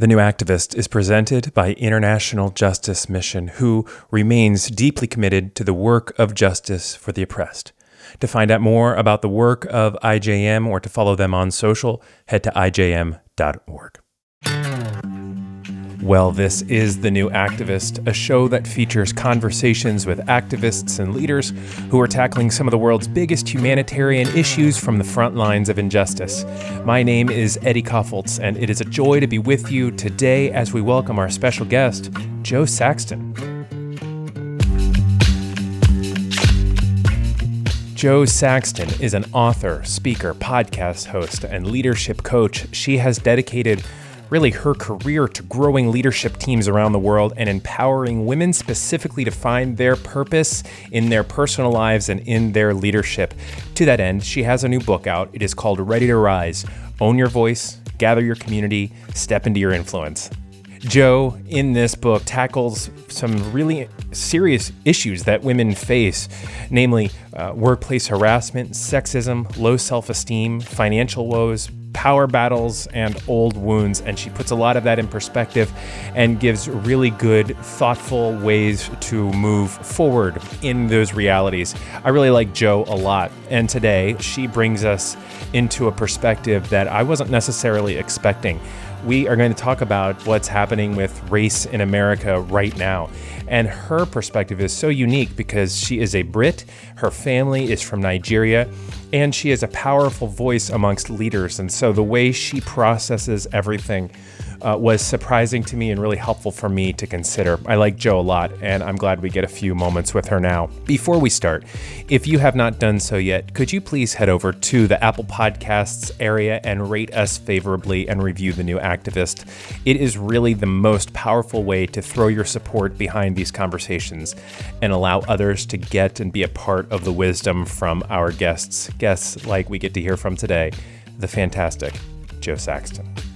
The New Activist is presented by International Justice Mission, who remains deeply committed to the work of justice for the oppressed. To find out more about the work of IJM or to follow them on social, head to ijm.org. Well, this is The New Activist, a show that features conversations with activists and leaders who are tackling some of the world's biggest humanitarian issues from the front lines of injustice. My name is Eddie Kaufholz, and it is a joy to be with you today as we welcome our special guest, Jo Saxton. Jo Saxton is an author, speaker, podcast host, and leadership coach. She has dedicated really her career to growing leadership teams around the world and empowering women specifically to find their purpose in their personal lives and in their leadership. To that end, she has a new book out. It is called Ready to Rise Own Your Voice, Gather Your Community, Step into Your Influence. Jo, in this book, tackles some really serious issues that women face, namely uh, workplace harassment, sexism, low self esteem, financial woes, power battles and old wounds. And she puts a lot of that in perspective and gives really good, thoughtful ways to move forward in those realities. I really like Jo a lot. And today she brings us into a perspective that I wasn't necessarily expecting. We are going to talk about what's happening with race in America right now. And her perspective is so unique because she is a Brit, her family is from Nigeria, and she is a powerful voice amongst leaders. And so the way she processes everything uh, was surprising to me and really helpful for me to consider. I like Jo a lot, and I'm glad we get a few moments with her now. Before we start, if you have not done so yet, could you please head over to the Apple Podcasts area and rate us favorably and review The New Activist? It is really the most powerful way to throw your support behind these conversations and allow others to get and be a part of the wisdom from our guests, guests like we get to hear from today, the fantastic Jo Saxton.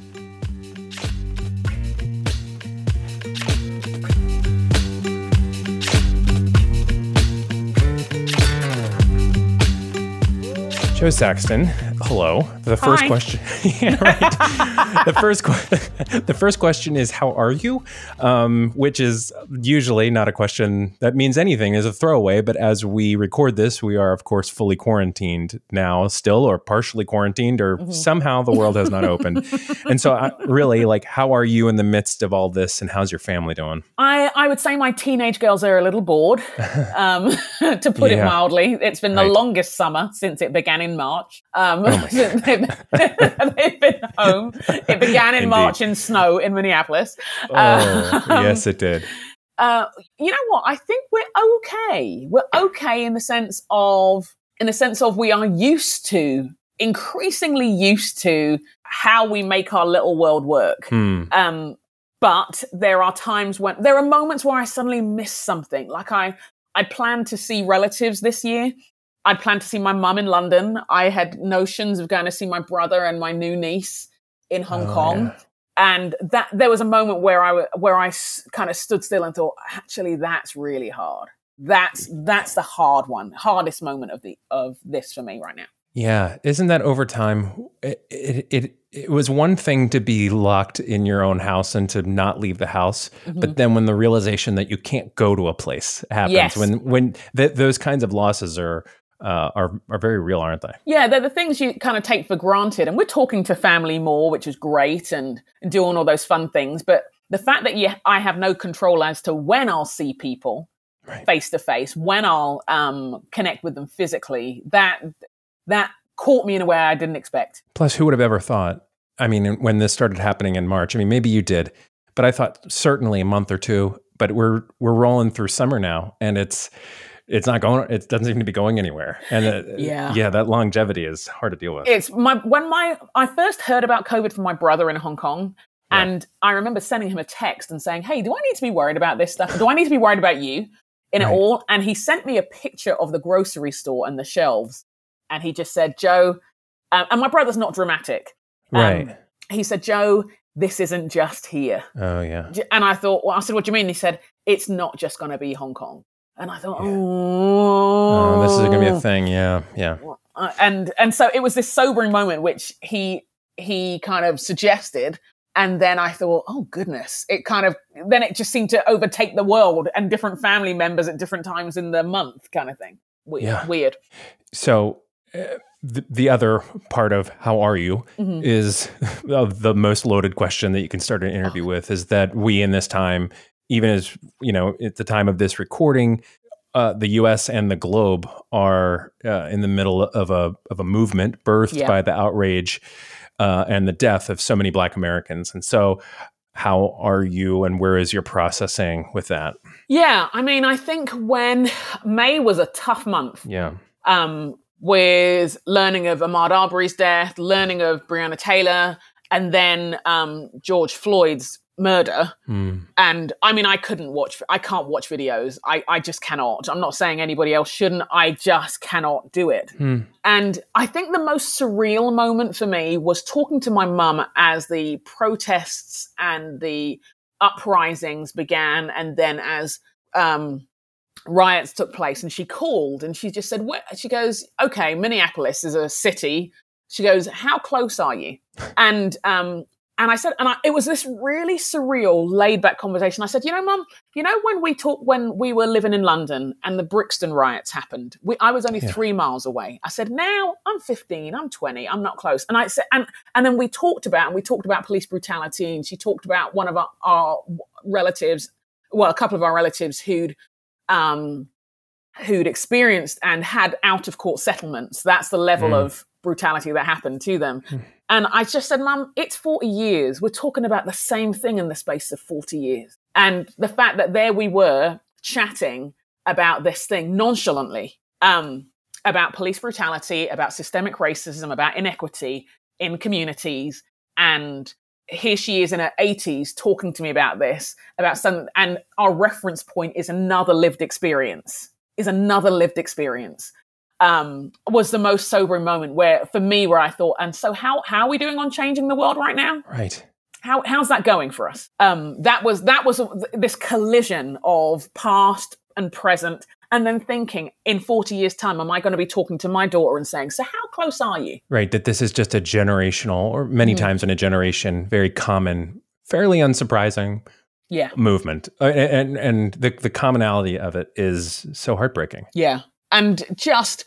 Jo Saxton, hello. The first Hi. question, yeah, right. the first, que- the first question is, "How are you?" Um, which is usually not a question that means anything, is a throwaway. But as we record this, we are, of course, fully quarantined now, still or partially quarantined, or Mm-hmm. somehow the world has not opened. and so, I, really, like, how are you in the midst of all this, and how's your family doing? I, I would say my teenage girls are a little bored, um, to put Yeah. it mildly. It's been the Right. longest summer since it began in March. Um, Oh they've, been home. It began in Indeed. March in snow in Minneapolis. Oh, Um, yes, it did. Uh, you know what? I think we're okay. We're okay in the sense of, in the sense of we are used to, increasingly used to how we make our little world work. Hmm. Um, but there are times when there are moments where I suddenly miss something. Like I, I planned to see relatives this year. I planned to see my mum in London. I had notions of going to see my brother and my new niece in Hong Oh, Kong. yeah. And that there was a moment where I where I kind of stood still and thought, actually, that's really hard. That's that's the hard one, hardest moment of the of this for me right now. Yeah, isn't that over time? It, it it it was one thing to be locked in your own house and to not leave the house, mm-hmm. but then when the realization that you can't go to a place happens, Yes. when when th- those kinds of losses are uh, are are very real, aren't they? Yeah, they're the things you kind of take for granted. And we're talking to family more, which is great, and doing all those fun things. But the fact that you, I have no control as to when I'll see people face to face, when I'll um, connect with them physically, that that caught me in a way I didn't expect. Plus, who would have ever thought? I mean, when this started happening in March, I mean, maybe you did, but I thought certainly a month or two. But we're we're rolling through summer now, and it's it's not going. It doesn't seem to be going anywhere. And uh, Yeah. yeah, that longevity is hard to deal with. It's my when my I first heard about COVID from my brother in Hong Kong. Yeah. And I remember sending him a text and saying, Hey, do I need to be worried about this stuff? Do I need to be worried about you in Right. it all? And he sent me a picture of the grocery store and the shelves. And he just said, Jo, um, and my brother's not dramatic. Um, right. He said, Jo, this isn't just here. oh yeah. And I thought, well, I said, what do you mean? He said, it's not just going to be Hong Kong. And I thought, Yeah. oh, Oh, this is going to be a thing. Yeah, yeah. uh, and and so it was this sobering moment which he he kind of suggested and then I thought, oh goodness, it kind of then it just seemed to overtake the world and different family members at different times in the month, kind of thing. Weird. Yeah. Weird. So, uh, the, the other part of how are you Mhm. is uh, the most loaded question that you can start an interview with is that we in this time, even as you know, at the time of this recording, uh, the U.S. and the globe are uh, in the middle of a of a movement birthed Yeah. by the outrage uh, and the death of so many Black Americans, and so. How are you, and where is your processing with that? Yeah, I mean, I think when May was a tough month, Yeah, um, with learning of Ahmaud Arbery's death, learning of Breonna Taylor, and then um, George Floyd's murder. Hmm. And I mean, I couldn't watch, I can't watch videos. I, I just cannot. I'm not saying anybody else shouldn't. I just cannot do it. Hmm. And I think the most surreal moment for me was talking to my mum as the protests and the uprisings began, and then as um, riots took place. And she called and she just said, "Where?" She goes, "Okay, Minneapolis is a city." She goes, "How close are you?" And um, and I said, and I, it was this really surreal, laid back conversation. I said, you know, mum, you know, when we talked, when we were living in London and the Brixton riots happened, we, I was only Yeah. three miles away. I said, now I'm 15, I'm 20, I'm not close. And I said, and, and then we talked about, and we talked about police brutality. And she talked about one of our, our relatives, well, a couple of our relatives who'd, um, who'd experienced and had out of court settlements. That's the level Mm. of brutality that happened to them. Hmm. And I just said, Mum, it's 40 years. We're talking about the same thing in the space of 40 years. And the fact that there we were chatting about this thing nonchalantly, um, about police brutality, about systemic racism, about inequity in communities. And here she is in her 80s talking to me about this, about some, and our reference point is another lived experience, is another lived experience um, was the most sobering moment where for me where I thought, and so how how are we doing on changing the world right now? right. How how's that going for us? Um, that was that was this collision of past and present, and then thinking in forty years' time, am I going to be talking to my daughter and saying, so how close are you? Right. That this is just a generational, or many Mhm. times in a generation, very common, fairly unsurprising Yeah, movement, uh, and and the the commonality of it is so heartbreaking. yeah, and just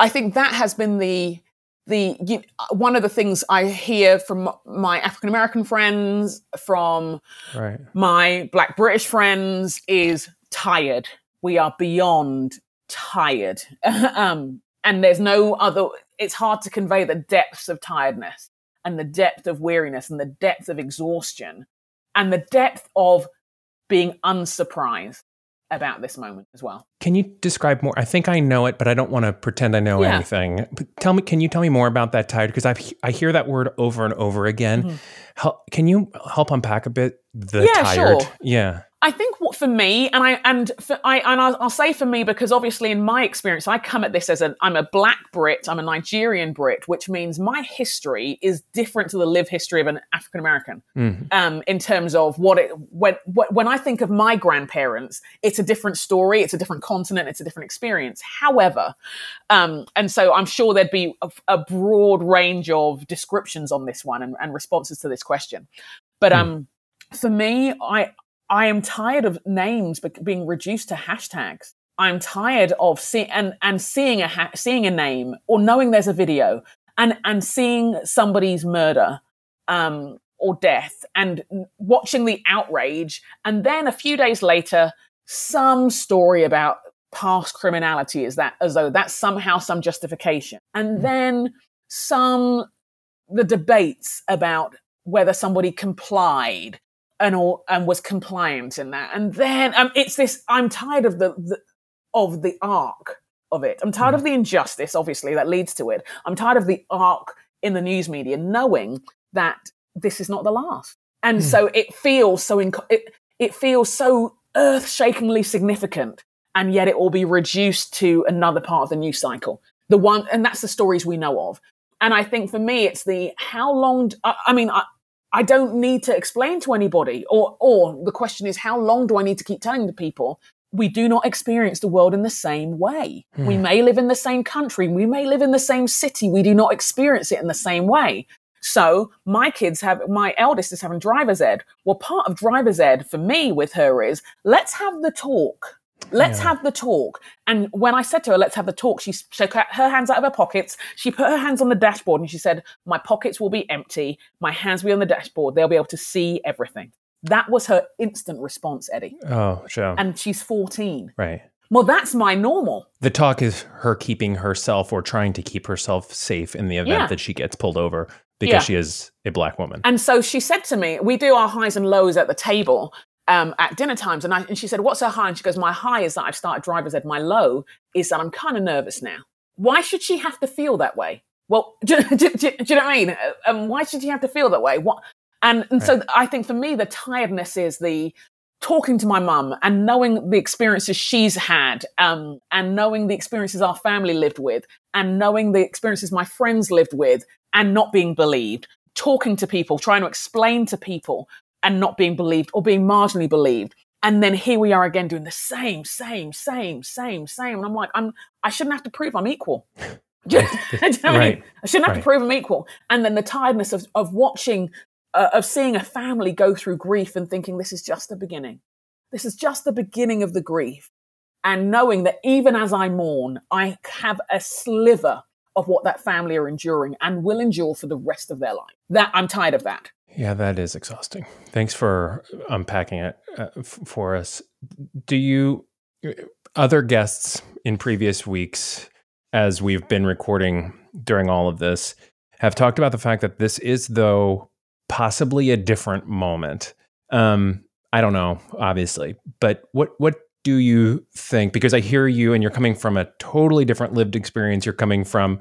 I think that has been the the you, one of the things I hear from my African American friends, from Right. my black british friends is tired. We are beyond tired. Um and there's no other it's hard to convey the depths of tiredness and the depth of weariness and the depth of exhaustion and the depth of being unsurprised about this moment as well Can you describe more? I think I know it, but I don't want to pretend I know Yeah. anything. But tell me, can you tell me more about that tired? Because I I hear that word over and over again. Mhm. Hel- can you help unpack a bit the Yeah, tired? sure. Yeah. I think what for me, and I and for, I and I'll, I'll say for me because obviously in my experience, I come at this as an I'm a black Brit, I'm a Nigerian Brit, which means my history is different to the live history of an African American. Mhm. Um, in terms of what it when when when I think of my grandparents, it's a different story, it's a different continent, it's a different experience. However, um, and so I'm sure there'd be a, a broad range of descriptions on this one and, and responses to this question. But Hmm. um, for me, I I am tired of names being reduced to hashtags. I'm tired of seeing and and seeing a ha- seeing a name or knowing there's a video and and seeing somebody's murder um, or death and watching the outrage and then a few days later some story about past criminality is that as though that's somehow some justification and then some the debates about whether somebody complied and all and was compliant in that. And then um, it's this i'm tired of the, the of the arc of it. I'm tired of the injustice obviously that leads to it. I'm tired of the arc in the news media knowing that this is not the last. And Hmm. so it feels so inc- it, it feels so earth-shakingly significant and yet it will be reduced to another part of the news cycle. The one and that's the stories we know of. And i think for me it's the how long I mean I, I don't need to explain to anybody, or or the question is, how long do I need to keep telling the people we do not experience the world in the same way? We Hmm. may live in the same country, we may live in the same city, we do not experience it in the same way. So my kids have, my eldest is having driver's ed. Well, part of driver's ed for me with her is let's have the talk. Let's yeah. have the talk. And when I said to her, let's have the talk, she took her hands out of her pockets. She put her hands on the dashboard and she said, my pockets will be empty. My hands will be on the dashboard. They'll be able to see everything. That was her instant response, Eddie. Oh, sure. And she's 14. Right. Well, that's my normal. The talk is her keeping herself or trying to keep herself safe in the event yeah. that she gets pulled over because yeah. she is a black woman. And so she said to me, we do our highs and lows at the table um, at dinner times. And, I, and she said, what's her high? And she goes, my high is that I've started driver's ed. My low is that I'm kind of nervous now. Why should she have to feel that way? Well, do, do, do, do you know what I mean? Um, why should she have to feel that way? What? And, and right. so I think for me, the tiredness is the talking to my mum and knowing the experiences she's had um, and knowing the experiences our family lived with and knowing the experiences my friends lived with and not being believed talking to people trying to explain to people and not being believed or being marginally believed and then here we are again doing the same same same same same and i'm like i'm i shouldn't have to prove i'm equal you know right. I, mean? I shouldn't have right. to prove I'm equal. And then the tiredness of, of watching uh, of seeing a family go through grief and thinking this is just the beginning. This is just the beginning of the grief. And knowing that even as I mourn, I have a sliver of what that family are enduring and will endure for the rest of their life. That I'm tired of that. Yeah, that is exhausting. Thanks for unpacking it uh, f- for us. Do you uh, other guests in previous weeks as we've been recording during all of this have talked about the fact that this is though possibly a different moment. Um, I don't know, obviously, but what what do you think? Because I hear you, and you're coming from a totally different lived experience. You're coming from,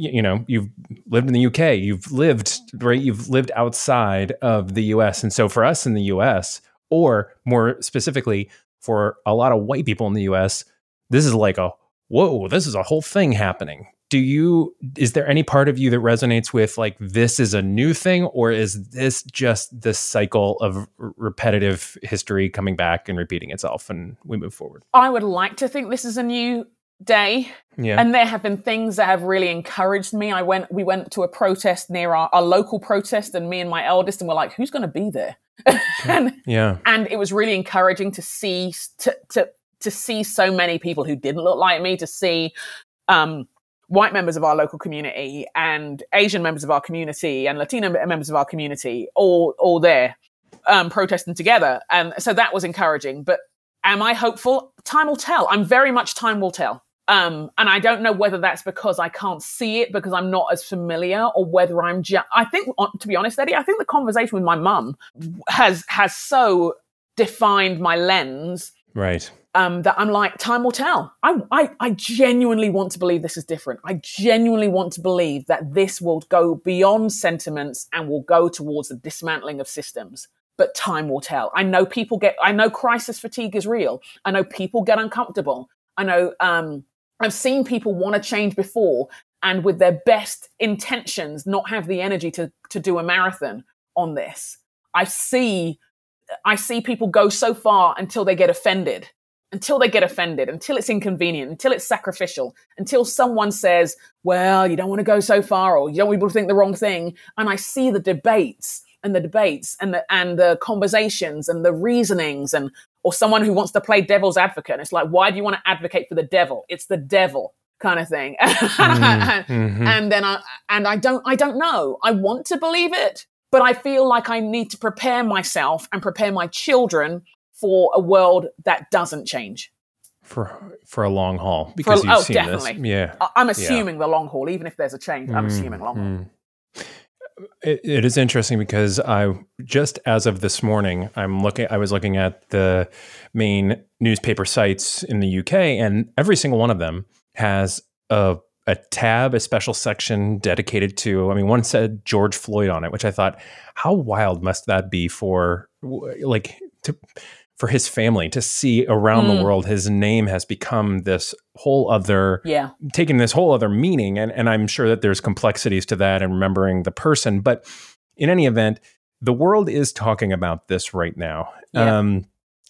you know, you've lived in the UK, you've lived right, you've lived outside of the US, and so for us in the US, or more specifically for a lot of white people in the US, this is like a whoa, this is a whole thing happening. Do you is there any part of you that resonates with like this is a new thing or is this just this cycle of repetitive history coming back and repeating itself and we move forward? I would like to think this is a new day yeah. and there have been things that have really encouraged me i went we went to a protest near our, our local protest and me and my eldest and we're like who's going to be there and, yeah and it was really encouraging to see to, to to see so many people who didn't look like me to see um white members of our local community and Asian members of our community and Latino members of our community all all there um, protesting together. And so that was encouraging. But am I hopeful? Time will tell. I'm very much time will tell. Um, and I don't know whether that's because I can't see it because I'm not as familiar, or whether I'm just. I think, to be honest, Eddie, I think the conversation with my mum has has so defined my lens, right? um, that I'm like, time will tell. I, I, I genuinely want to believe this is different. I genuinely want to believe that this will go beyond sentiments and will go towards the dismantling of systems. But time will tell. I know people get, I know crisis fatigue is real. I know people get uncomfortable. I know, um, I've seen people want to change before and with their best intentions not have the energy to, to do a marathon on this. I see, I see people go so far until they get offended until they get offended, until it's inconvenient, until it's sacrificial, until someone says, well, you don't want to go so far or you don't want people to think the wrong thing. And I see the debates and the debates and the, and the conversations and the reasonings and, or someone who wants to play devil's advocate. And it's like, why do you want to advocate for the devil? It's the devil kind of thing. mm-hmm. And then I, and I don't, I don't know. I want to believe it, but I feel like I need to prepare myself and prepare my children for a world that doesn't change for for a long haul because for, you've oh, seen definitely. this. Yeah, I'm assuming yeah. the long haul, even if there's a change. I'm mm, assuming long haul. It, it is interesting because I just as of this morning, I'm looking. I was looking at the main newspaper sites in the UK, and every single one of them has a a tab, a special section dedicated to. I mean, one said George Floyd on it, which I thought, how wild must that be for like to for his family to see around mm. the world his name has become this whole other yeah taking this whole other meaning and and I'm sure that there's complexities to that and remembering the person but in any event the world is talking about this right now yeah. um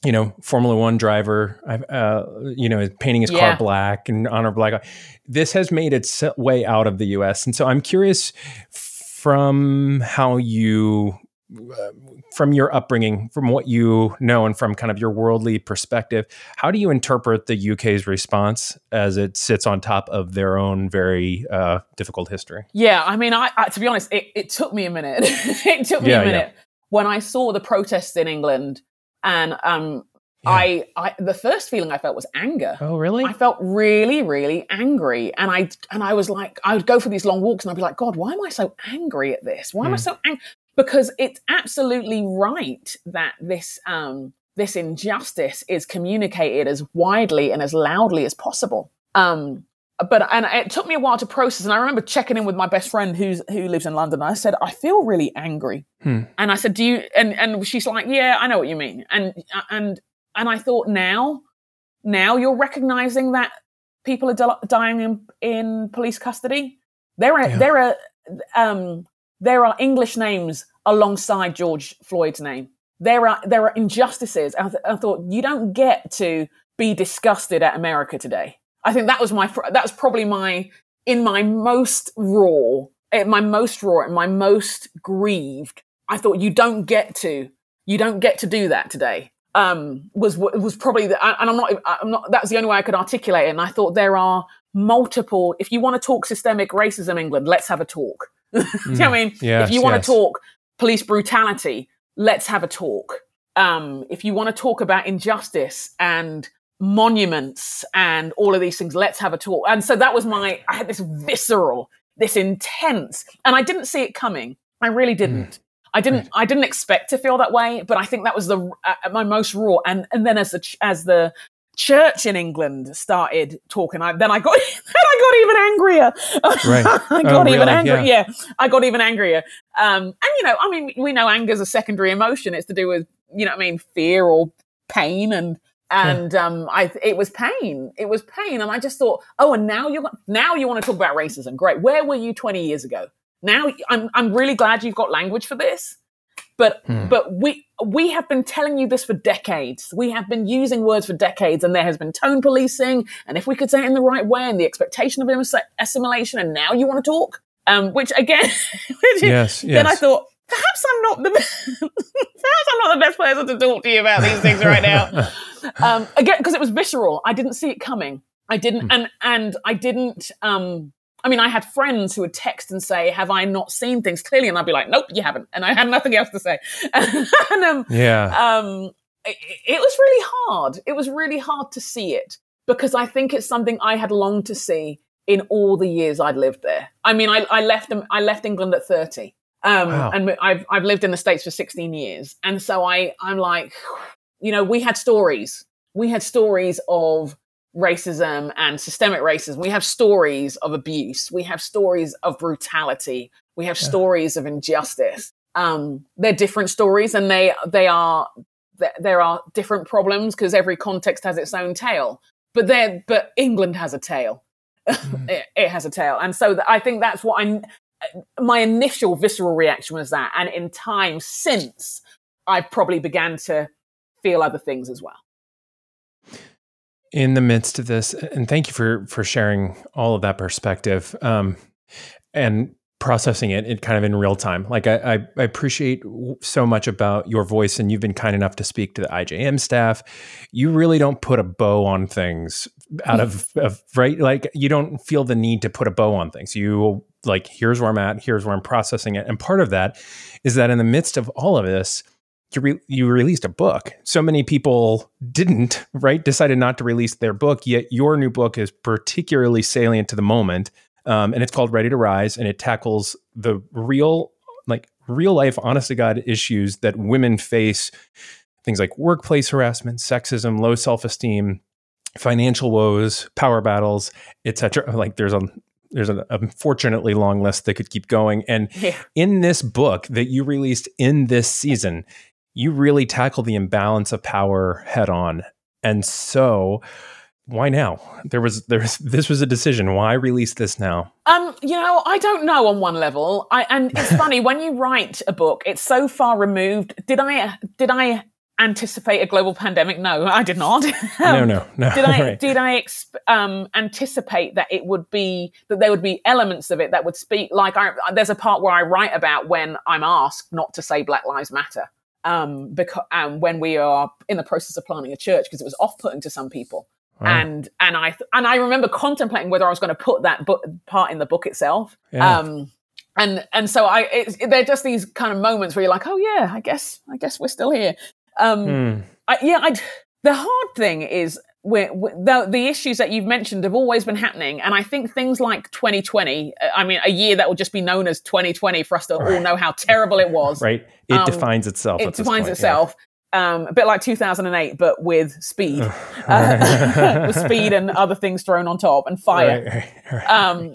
you know Formula 1 driver uh you know is painting his yeah. car black and honor black this has made its way out of the US and so I'm curious from how you uh, from your upbringing, from what you know, and from kind of your worldly perspective, how do you interpret the UK's response as it sits on top of their own very uh, difficult history? Yeah, I mean, I, I to be honest, it, it, took me a minute. it took me yeah, a minute yeah. when I saw the protests in England, and um, yeah. I, I, the first feeling I felt was anger. Oh, really? I felt really, really angry, and I, and I was like, I would go for these long walks, and I'd be like, God, why am I so angry at this? Why am I hmm. so angry? Because it's absolutely right that this um, this injustice is communicated as widely and as loudly as possible. Um, but and it took me a while to process. And I remember checking in with my best friend who's who lives in London. I said, I feel really angry. Hmm. And I said, Do you? And and she's like, Yeah, I know what you mean. And and and I thought now, now you're recognizing that people are dying in, in police custody. There are yeah. there are um, there are English names alongside George Floyd's name. There are there are injustices. I, th- I thought you don't get to be disgusted at America today. I think that was my that was probably my in my most raw, my most raw, and my most grieved. I thought you don't get to you don't get to do that today. Um, was was probably the, and I'm not I'm not that's the only way I could articulate it. And I thought there are multiple. If you want to talk systemic racism, England, let's have a talk. mm, I mean? Yes, if you want yes. to talk police brutality, let's have a talk. Um, if you want to talk about injustice and monuments and all of these things, let's have a talk. And so that was my, I had this visceral, this intense, and I didn't see it coming. I really didn't. Mm. I didn't. Right. I didn't expect to feel that way, but I think that was the uh, my most raw. And and then as the as the church in England started talking, I, then I got then I got even angrier. Right. I got oh, even really? angrier. Yeah. yeah. I got even angrier. Um, and you know, I mean, we know anger is a secondary emotion. It's to do with you know, I mean, fear or pain, and and yeah. um, I it was pain. It was pain, and I just thought, oh, and now you now you want to talk about racism? Great. Where were you twenty years ago? Now I'm I'm really glad you've got language for this. But hmm. but we we have been telling you this for decades. We have been using words for decades, and there has been tone policing. And if we could say it in the right way, and the expectation of assimilation, and now you want to talk, um, which again, which yes, then yes. I thought perhaps I'm not the perhaps I'm not the best person to talk to you about these things right now. um, again, because it was visceral. I didn't see it coming. I didn't, hmm. and and I didn't. Um, I mean, I had friends who would text and say, "Have I not seen things clearly?" And I'd be like, "Nope, you haven't," and I had nothing else to say. and, um, yeah, um, it, it, was really hard. It was really hard to see it because I think it's something I had longed to see in all the years I'd lived there. I mean, I, I left I left England at thirty, um, wow. and I've I've lived in the states for sixteen years, and so I I'm like, you know, we had stories. We had stories of racism and systemic racism. We have stories of abuse. We have stories of brutality. We have yeah. stories of injustice. Um, they're different stories, and they they are there are different problems because every context has its own tale. But there, but England has a tale. Mm. it, it, has a tale, and so I think that's what I. My initial visceral reaction was that, and in time since, I've probably began to feel other things as well in the midst of this and thank you for for sharing all of that perspective um, and processing it in kind of in real time. Like I, I, appreciate so much about your voice and you've been kind enough to speak to the ijm staff. You really don't put a bow on things out of, of right? Like you don't feel the need to put a bow on things. You like here's where i'm at here's where i'm processing it. And part of that is that in the midst of all of this you re- you released a book. So many people didn't, right? Decided not to release their book. Yet your new book is particularly salient to the moment, um, and it's called Ready to Rise, and it tackles the real, like real life, honest to god issues that women face. Things like workplace harassment, sexism, low self esteem, financial woes, power battles, etc. Like there's a there's an unfortunately long list that could keep going. And yeah. in this book that you released in this season, you really tackle the imbalance of power head on. And so why now? There was there's this was a decision. Why release this now? Um, you know, I don't know on one level. I and it's funny when you write a book, it's so far removed. Did I did I anticipate a global pandemic? No, I did not. no, no, no. Did I? Right. Did I exp- um, anticipate that it would be that there would be elements of it that would speak like I, there's a part where I write about when I'm asked not to say Black Lives Matter um, because um, when we are in the process of planning a church because it was off-putting to some people. And and I and I remember contemplating whether I was going to put that book, part in the book itself. Yeah. Um, and and so I it, they're just these kind of moments where you're like, oh yeah, I guess I guess we're still here. Um, hmm. I, yeah, I, the hard thing is we're, we're, the, the issues that you've mentioned have always been happening. And I think things like 2020, uh, I mean, a year that will just be known as 2020 for us to right. all know how terrible it was. Right. It um, defines itself. It defines point, itself. Yeah. Um, a bit like 2008, but with speed, uh, with speed and other things thrown on top and fire. Right, right, um,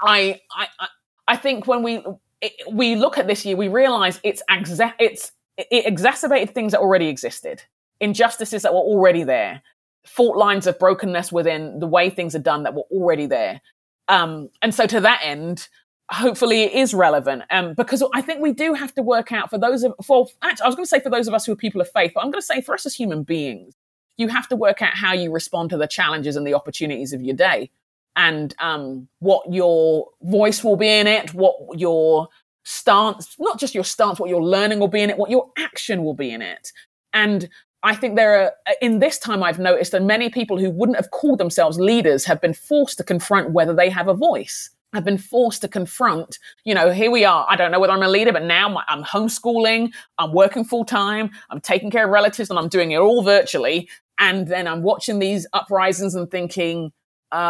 I, I, I think when we it, we look at this year, we realize it's exa- it's it exacerbated things that already existed, injustices that were already there, fault lines of brokenness within the way things are done that were already there. Um, and so to that end, hopefully it is relevant um, because I think we do have to work out for those of for actually I was going to say for those of us who are people of faith, but I'm going to say for us as human beings, you have to work out how you respond to the challenges and the opportunities of your day, and um, what your voice will be in it, what your stance, not just your stance, what your learning will be in it, what your action will be in it. And I think there are, in this time, I've noticed that many people who wouldn't have called themselves leaders have been forced to confront whether they have a voice. I've been forced to confront, you know, here we are. I don't know whether I'm a leader, but now I'm homeschooling, I'm working full time, I'm taking care of relatives, and I'm doing it all virtually. And then I'm watching these uprisings and thinking, um,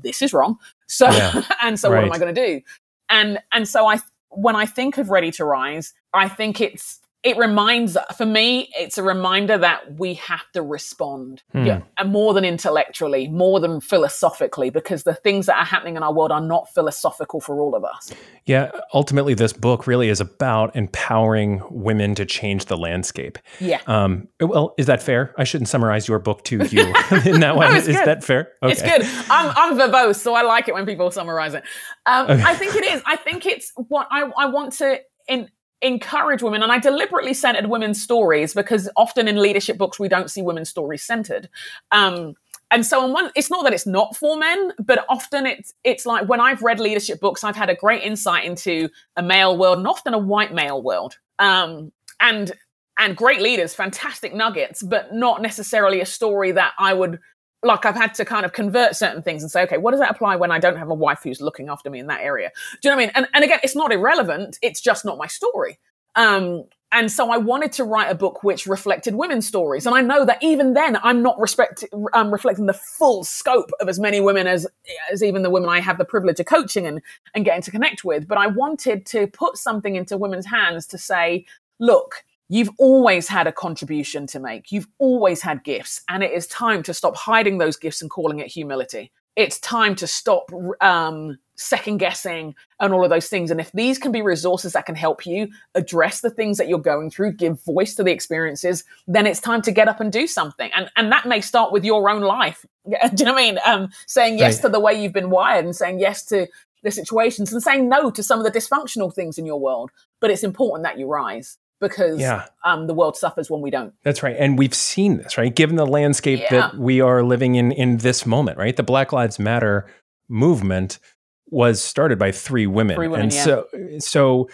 this is wrong. So, yeah. and so right. what am I going to do? And, and so I, when I think of Ready to Rise, I think it's it reminds for me it's a reminder that we have to respond. Hmm. yeah, and more than intellectually more than philosophically because the things that are happening in our world are not philosophical for all of us. Yeah ultimately this book really is about empowering women to change the landscape. Yeah. Um, well is that fair? I shouldn't summarize your book to you in that way. No, is good. that fair? Okay. it's good. I'm, I'm verbose so i like it when people summarize it. Um, okay. i think it is. I think it's what i, I want to in encourage women and i deliberately centered women's stories because often in leadership books we don't see women's stories centered. Um, and so on one it's not that it's not for men but often it's it's like when i've read leadership books i've had a great insight into a male world and often a white male world. Um, and and great leaders fantastic nuggets but not necessarily a story that i would like I've had to kind of convert certain things and say, okay, what does that apply when I don't have a wife who's looking after me in that area? Do you know what I mean? And, and again, it's not irrelevant. It's just not my story. Um, and so I wanted to write a book which reflected women's stories. And I know that even then, I'm not respect, um, reflecting the full scope of as many women as, as even the women I have the privilege of coaching and, and getting to connect with. But I wanted to put something into women's hands to say, look, You've always had a contribution to make. You've always had gifts, and it is time to stop hiding those gifts and calling it humility. It's time to stop um, second guessing and all of those things. And if these can be resources that can help you address the things that you're going through, give voice to the experiences, then it's time to get up and do something. And and that may start with your own life. do you know what I mean? Um, saying yes right. to the way you've been wired and saying yes to the situations and saying no to some of the dysfunctional things in your world. But it's important that you rise because yeah. um, the world suffers when we don't. That's right. And we've seen this, right? Given the landscape yeah. that we are living in in this moment, right? The Black Lives Matter movement was started by three women. Three women and yeah. so so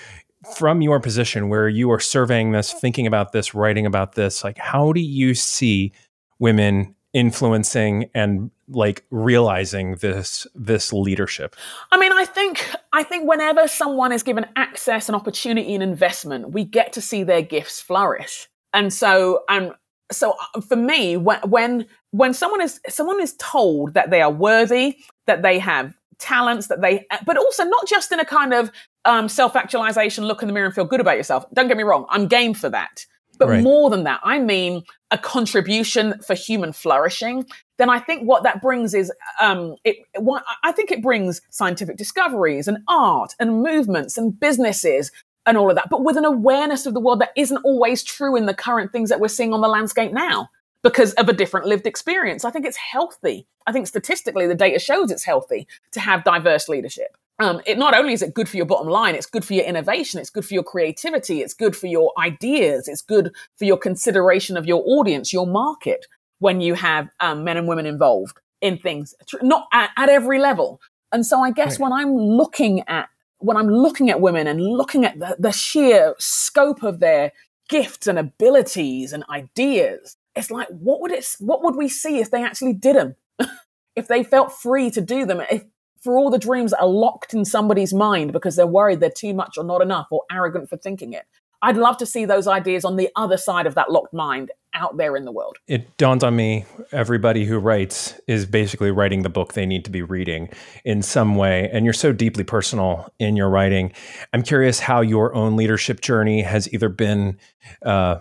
from your position where you are surveying this, thinking about this, writing about this, like how do you see women influencing and like realizing this this leadership? I mean i think i think whenever someone is given access and opportunity and investment we get to see their gifts flourish. And so and so uh, for me when when when someone is someone is told that they are worthy that they have talents that they but also not just in a kind of um, self-actualization look in the mirror and feel good about yourself. Don't get me wrong i'm game for that but right. more than that, I mean a contribution for human flourishing. Then I think what that brings is, um, it, what, I think it brings scientific discoveries and art and movements and businesses and all of that, but with an awareness of the world that isn't always true in the current things that we're seeing on the landscape now because of a different lived experience. I think it's healthy. I think statistically, the data shows it's healthy to have diverse leadership. Um, it not only is it good for your bottom line, it's good for your innovation, it's good for your creativity, it's good for your ideas, it's good for your consideration of your audience, your market when you have um, men and women involved in things, not at, at every level. And so I guess right. when I'm looking at when I'm looking at women and looking at the, the sheer scope of their gifts and abilities and ideas, it's like what would it what would we see if they actually did them? if they felt free to do them, if for all the dreams that are locked in somebody's mind because they're worried they're too much or not enough or arrogant for thinking it. I'd love to see those ideas on the other side of that locked mind out there in the world. It dawns on me everybody who writes is basically writing the book they need to be reading in some way. And you're so deeply personal in your writing. I'm curious how your own leadership journey has either been, uh,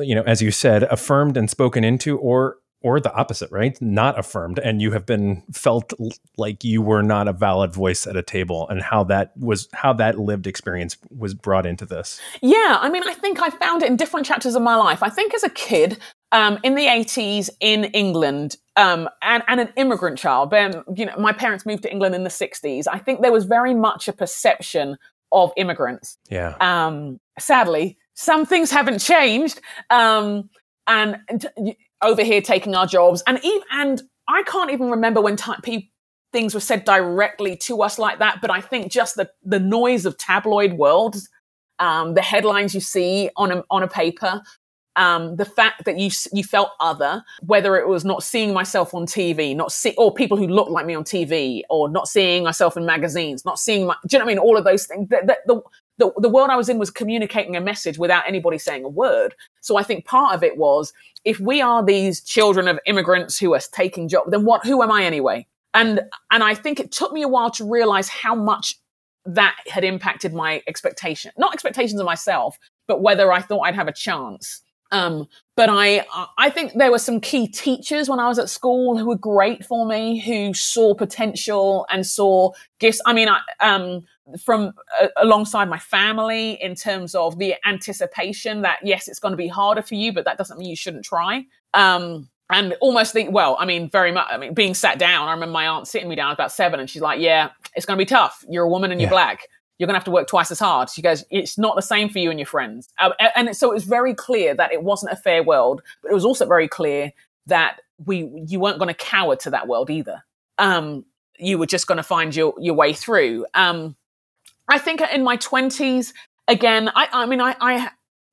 you know, as you said, affirmed and spoken into, or or the opposite, right? Not affirmed, and you have been felt like you were not a valid voice at a table, and how that was how that lived experience was brought into this. Yeah, I mean, I think I found it in different chapters of my life. I think as a kid um, in the eighties in England, um, and, and an immigrant child, but, you know, my parents moved to England in the sixties. I think there was very much a perception of immigrants. Yeah. Um, sadly, some things haven't changed. Um, and, and over here taking our jobs, and even and I can't even remember when t- things were said directly to us like that. But I think just the the noise of tabloid world, um, the headlines you see on a on a paper, um, the fact that you you felt other, whether it was not seeing myself on TV, not see or people who looked like me on TV, or not seeing myself in magazines, not seeing my, do you know what I mean? All of those things. The, the, the, the, the world I was in was communicating a message without anybody saying a word. So I think part of it was if we are these children of immigrants who are taking jobs, then what? Who am I anyway? And and I think it took me a while to realize how much that had impacted my expectation, not expectations of myself, but whether I thought I'd have a chance. Um, but I, I think there were some key teachers when I was at school who were great for me, who saw potential and saw gifts. I mean, I, um, from uh, alongside my family in terms of the anticipation that yes, it's going to be harder for you, but that doesn't mean you shouldn't try. Um, and almost think, well, I mean, very much. I mean, being sat down. I remember my aunt sitting me down about seven, and she's like, "Yeah, it's going to be tough. You're a woman and you're black. You're going to have to work twice as hard." She goes, "It's not the same for you and your friends." Uh, and so it was very clear that it wasn't a fair world, but it was also very clear that we you weren't going to cower to that world either. Um, you were just going to find your your way through. Um, I think in my 20s, again, I, I mean, I, I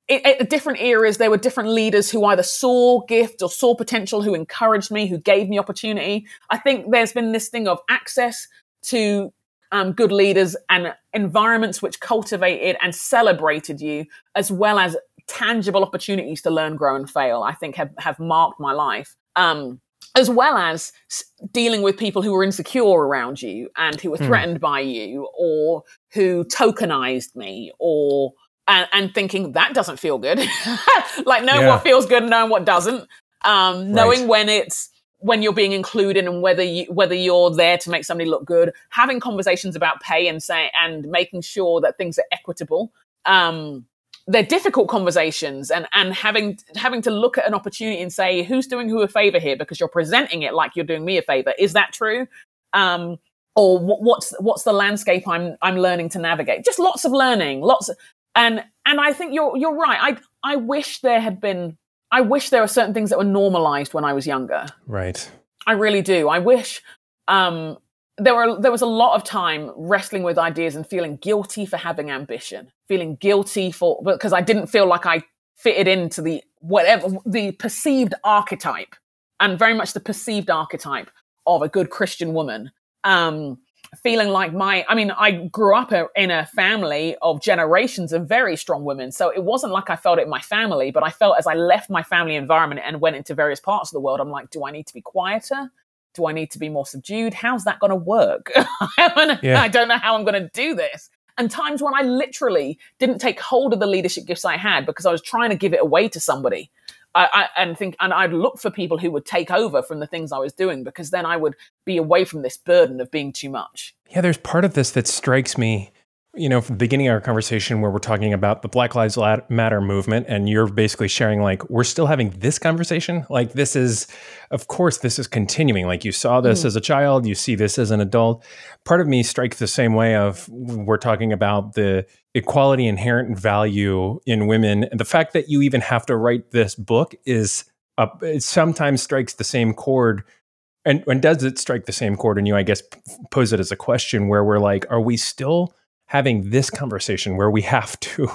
at different eras, there were different leaders who either saw gift or saw potential, who encouraged me, who gave me opportunity. I think there's been this thing of access to um, good leaders and environments which cultivated and celebrated you, as well as tangible opportunities to learn, grow, and fail. I think have have marked my life. Um, as well as dealing with people who were insecure around you and who were hmm. threatened mm. by you or who tokenized me or and, and thinking that doesn't feel good like knowing yeah. what feels good and knowing what doesn't um, knowing right. when it's when you're being included and whether you whether you're there to make somebody look good having conversations about pay and say and making sure that things are equitable um, they're difficult conversations. And and having having to look at an opportunity and say who's doing who a favor here? Because you're presenting it like you're doing me a favor. Is that true? Um, or what's what's the landscape i'm i'm learning to navigate? Just lots of learning lots of, and and i think you're you're right. I i wish there had been i wish there were certain things that were normalized when i was younger. Right. I really do. I wish um there were there was a lot of time wrestling with ideas and feeling guilty for having ambition, feeling guilty for because I didn't feel like I fitted into the whatever the perceived archetype and very much the perceived archetype of a good Christian woman. Um, feeling like my, I mean, I grew up in a family of generations of very strong women. So it wasn't like I felt it in my family, but I felt as I left my family environment and went into various parts of the world, I'm like, do I need to be quieter? do I need to be more subdued? How's that going to work? yeah. I don't know how I'm going to do this. And times when I literally didn't take hold of the leadership gifts I had because I was trying to give it away to somebody. I, I, and think, and I'd look for people who would take over from the things I was doing because then I would be away from this burden of being too much. Yeah, there's part of this that strikes me you know, from the beginning of our conversation where we're talking about the Black Lives Matter movement, and you're basically sharing, like, we're still having this conversation. Like, this is, of course, this is continuing. Like, you saw this mm. as a child, you see this as an adult. Part of me strikes the same way of we're talking about the equality inherent value in women. And the fact that you even have to write this book is, a, it sometimes strikes the same chord and, and does it strike the same chord in you? I guess pose it as a question where we're like, are we still having this conversation where we have to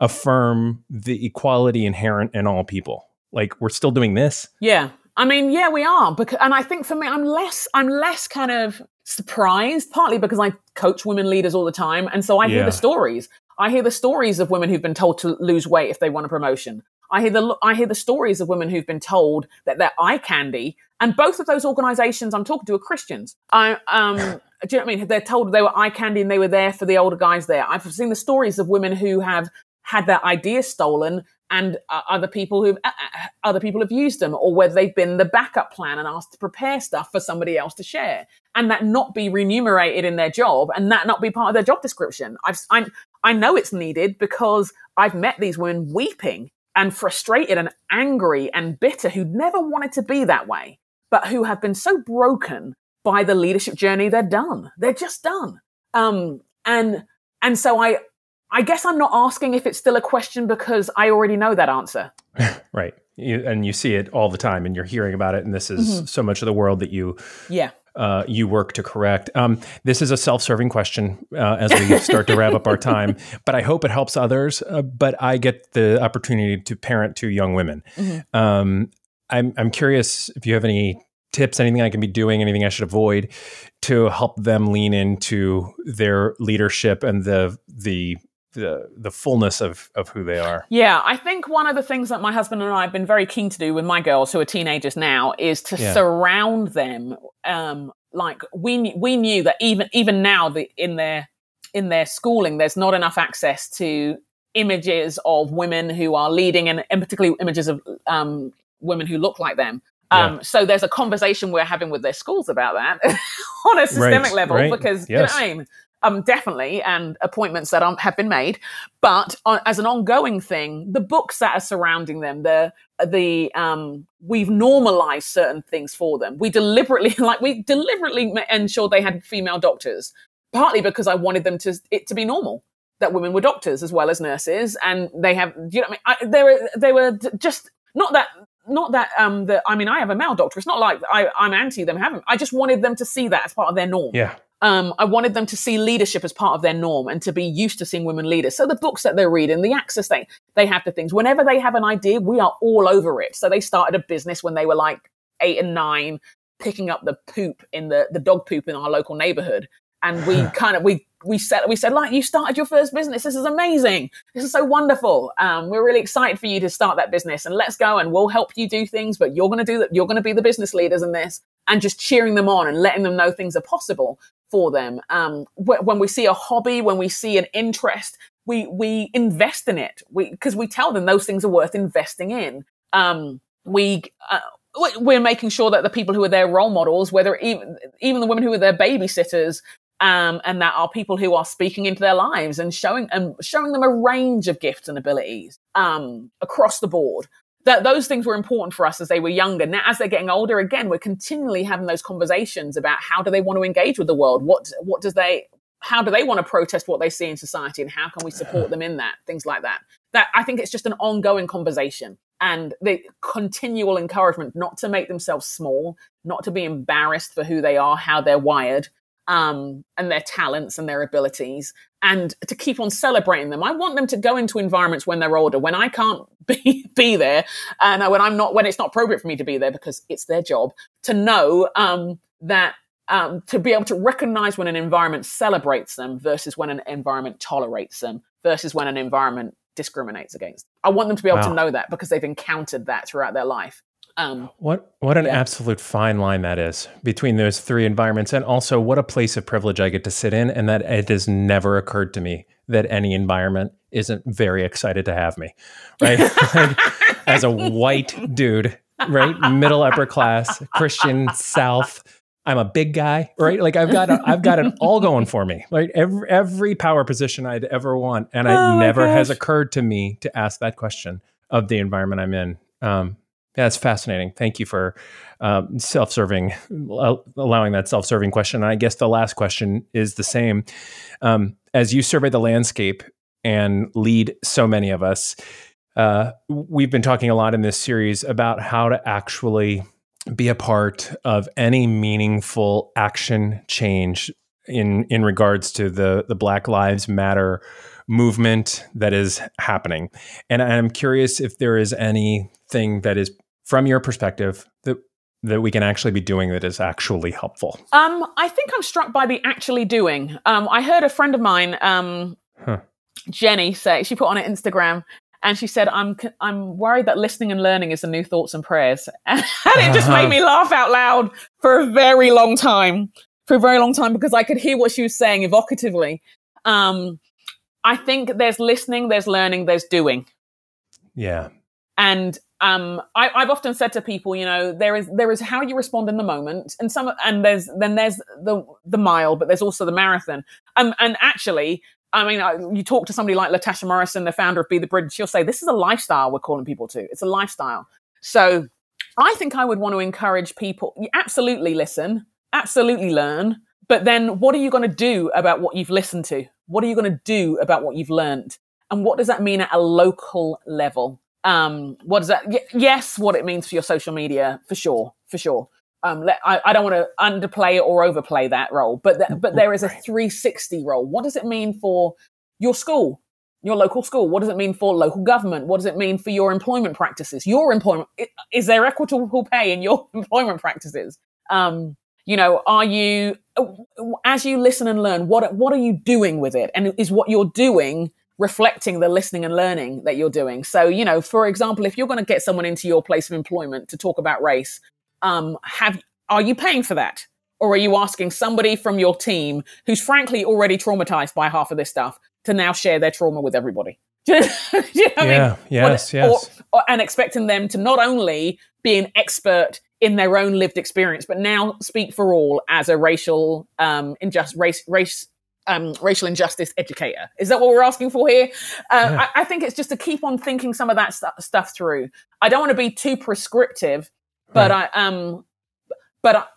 affirm the equality inherent in all people. Like we're still doing this. Yeah. I mean, yeah, we are. Because, and I think for me, I'm less, I'm less kind of surprised, partly because I coach women leaders all the time, and so I yeah. hear the stories. I hear the stories of women who've been told to lose weight if they want a promotion. I hear the I hear the stories of women who've been told that they're eye candy, and both of those organisations I'm talking to are Christians. I um, do you know what I mean? They're told they were eye candy and they were there for the older guys there. I've seen the stories of women who have had their ideas stolen and uh, other people who uh, uh, other people have used them or whether they've been the backup plan and asked to prepare stuff for somebody else to share and that not be remunerated in their job and that not be part of their job description I've, I'm, I know it's needed because I've met these women weeping and frustrated and angry and bitter who never wanted to be that way but who have been so broken by the leadership journey, they're done. They're just done. Um, and and so I I guess I'm not asking if it's still a question because I already know that answer. right. You, and you see it all the time and you're hearing about it and this is mm-hmm. so much of the world that you yeah uh, you work to correct. Um, this is a self-serving question uh, as we start to wrap up our time, but I hope it helps others. Uh, but I get the opportunity to parent two young women. Mm-hmm. Um, I'm I'm curious if you have any tips, anything I can be doing, anything I should avoid to help them lean into their leadership and the the the the fullness of of who they are. Yeah, I think one of the things that my husband and I have been very keen to do with my girls who are teenagers now is to yeah. surround them. Um, like we we knew that even even now the in their in their schooling, there's not enough access to images of women who are leading and, and particularly images of um, women who look like them. Um, yeah. So there's a conversation we're having with their schools about that on a systemic right, level right. because yes. you know what I mean. Um, definitely, and appointments that have been made, but uh, as an ongoing thing, the books that are surrounding them, the the um, we've normalized certain things for them. We deliberately, like, we deliberately ensured they had female doctors, partly because I wanted them to it to be normal that women were doctors as well as nurses, and they have, you know, I mean, I, they were they were just not that not that um that I mean I have a male doctor. It's not like I, I'm anti them having. I just wanted them to see that as part of their norm. Yeah. Um, I wanted them to see leadership as part of their norm and to be used to seeing women leaders. So the books that they're reading, the access they they have to things. Whenever they have an idea, we are all over it. So they started a business when they were like eight and nine, picking up the poop in the the dog poop in our local neighborhood and we kind of we we said we said like you started your first business. This is amazing. This is so wonderful. Um, we're really excited for you to start that business. And let's go and we'll help you do things but you're going to do that you're going to be the business leaders in this and just cheering them on and letting them know things are possible for them. Um, when we see a hobby when we see an interest we we invest in it. We because we tell them those things are worth investing in. Um, we uh, we're making sure that the people who are their role models, whether even even the women who are their babysitters, um, and that are people who are speaking into their lives and showing and showing them a range of gifts and abilities um, across the board. That those things were important for us as they were younger. Now, as they're getting older, again, we're continually having those conversations about how do they want to engage with the world. What what does they how do they want to protest what they see in society, and how can we support them in that? Things like that. That I think it's just an ongoing conversation and the continual encouragement not to make themselves small, not to be embarrassed for who they are, how they're wired, um, and their talents and their abilities and to keep on celebrating them. I want them to go into environments when they're older, when I can't be, be there and when I'm not, when it's not appropriate for me to be there because it's their job to know um, that um, to be able to recognize when an environment celebrates them versus when an environment tolerates them versus when an environment discriminates against. I want them to be able wow. to know that because they've encountered that throughout their life. Um, what what an yeah. absolute fine line that is between those three environments, and also what a place of privilege I get to sit in, and that it has never occurred to me that any environment isn't very excited to have me, right? like, as a white dude, right, middle upper class Christian South, I'm a big guy, right? Like I've got a, I've got it all going for me. Like every every power position I'd ever want, and it Oh, never my has occurred to me to ask that question of the environment I'm in. Um, that's fascinating. Thank you for um, self-serving, allowing that self-serving question. And I guess the last question is the same. Um, as you survey the landscape and lead so many of us, uh, we've been talking a lot in this series about how to actually be a part of any meaningful action change in in regards to the the Black Lives Matter movement that is happening. And I'm curious if there is anything that is from your perspective that that we can actually be doing that is actually helpful. Um, I think I'm struck by the actually doing. Um, I heard a friend of mine, um, Huh. Jenny, say she put on her Instagram, and she said, "I'm I'm worried that listening and learning is the new thoughts and prayers," and it just made me laugh out loud for a very long time, for a very long time because I could hear what she was saying evocatively. Um, I think there's listening, there's learning, there's doing Yeah. And um, I, I've often said to people, you know, there is there is how you respond in the moment, and some, and there's then there's the the mile, but there's also the marathon. Um, and actually, I mean, you talk to somebody like Latasha Morrison, the founder of Be the Bridge, she'll say this is a lifestyle we're calling people to. It's a lifestyle. So, I think I would want to encourage people. Absolutely listen, absolutely learn, but then what are you going to do about what you've listened to? What are you going to do about what you've learned? And what does that mean at a local level? Um what does that y- yes what it means for your social media for sure for sure. Um let, I, I don't want to underplay or overplay that role but th- but there is a 360 role. What does it mean for your school your local school? What does it mean for local government? What does it mean for your employment practices? Your employment is there equitable pay in your employment practices? Um you know are you as you listen and learn what what are you doing with it? And is what you're doing reflecting the listening and learning that you're doing. So, you know, for example, if you're going to get someone into your place of employment to talk about race, um, have are you paying for that, or are you asking somebody from your team who's frankly already traumatized by half of this stuff to now share their trauma with everybody? Do you know what I mean? Yeah. Yes. Or- Yes. or- and expecting them to not only be an expert in their own lived experience, but now speak for all as a racial um, injust race race um, racial injustice educator. Is that what we're asking for here? Uh, Yeah. I, I think it's just to keep on thinking some of that stu- stuff through. I don't want to be too prescriptive, but I um, but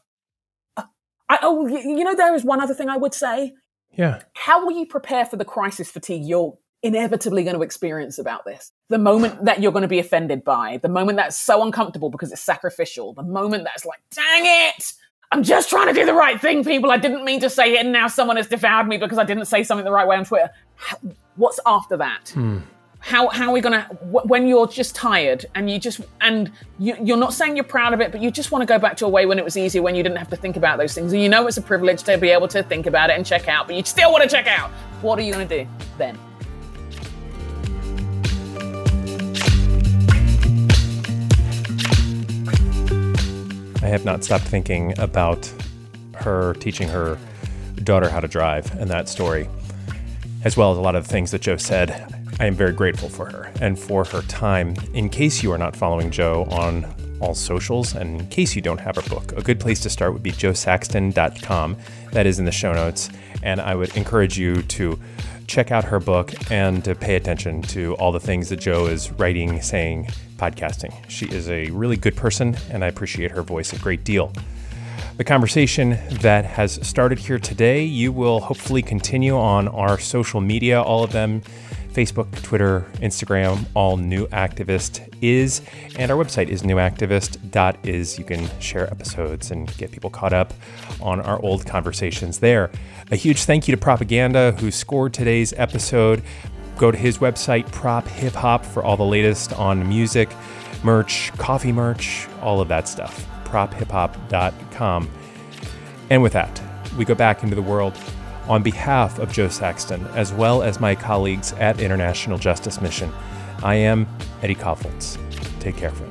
I, I oh, you know, there is one other thing I would say. Yeah. How will you prepare for the crisis fatigue you're inevitably going to experience about this? The moment that you're going to be offended by, the moment that's so uncomfortable because it's sacrificial, the moment that's like, dang it, I'm just trying to do the right thing, people. I didn't mean to say it, and now someone has devoured me because I didn't say something the right way on Twitter. How, what's after that? Hmm. How how are we gonna when you're just tired and you just and you, you're not saying you're proud of it, but you just want to go back to a way when it was easier, when you didn't have to think about those things, and you know it's a privilege to be able to think about it and check out, but you still want to check out. What are you gonna do then? I have not stopped thinking about her teaching her daughter how to drive and that story, as well as a lot of things that Jo said. I am very grateful for her and for her time. In case you are not following Jo on all socials, and in case you don't have her book, a good place to start would be josaxton.com. That is in the show notes. And I would encourage you to check out her book and to pay attention to all the things that Jo is writing, saying, podcasting. She is a really good person, and I appreciate her voice a great deal. The conversation that has started here today, you will hopefully continue on our social media, all of them Facebook, Twitter, Instagram, all New Activist is. And our website is newactivist.is. You can share episodes and get people caught up on our old conversations there. A huge thank you to Propaganda, who scored today's episode. Go to his website, Prop Hip Hop, for all the latest on music, merch, coffee merch, all of that stuff. PropHipHop.com. And with that, we go back into the world on behalf of Jo Saxton, as well as my colleagues at International Justice Mission. I am Eddie Kaufholz. Take care, friends.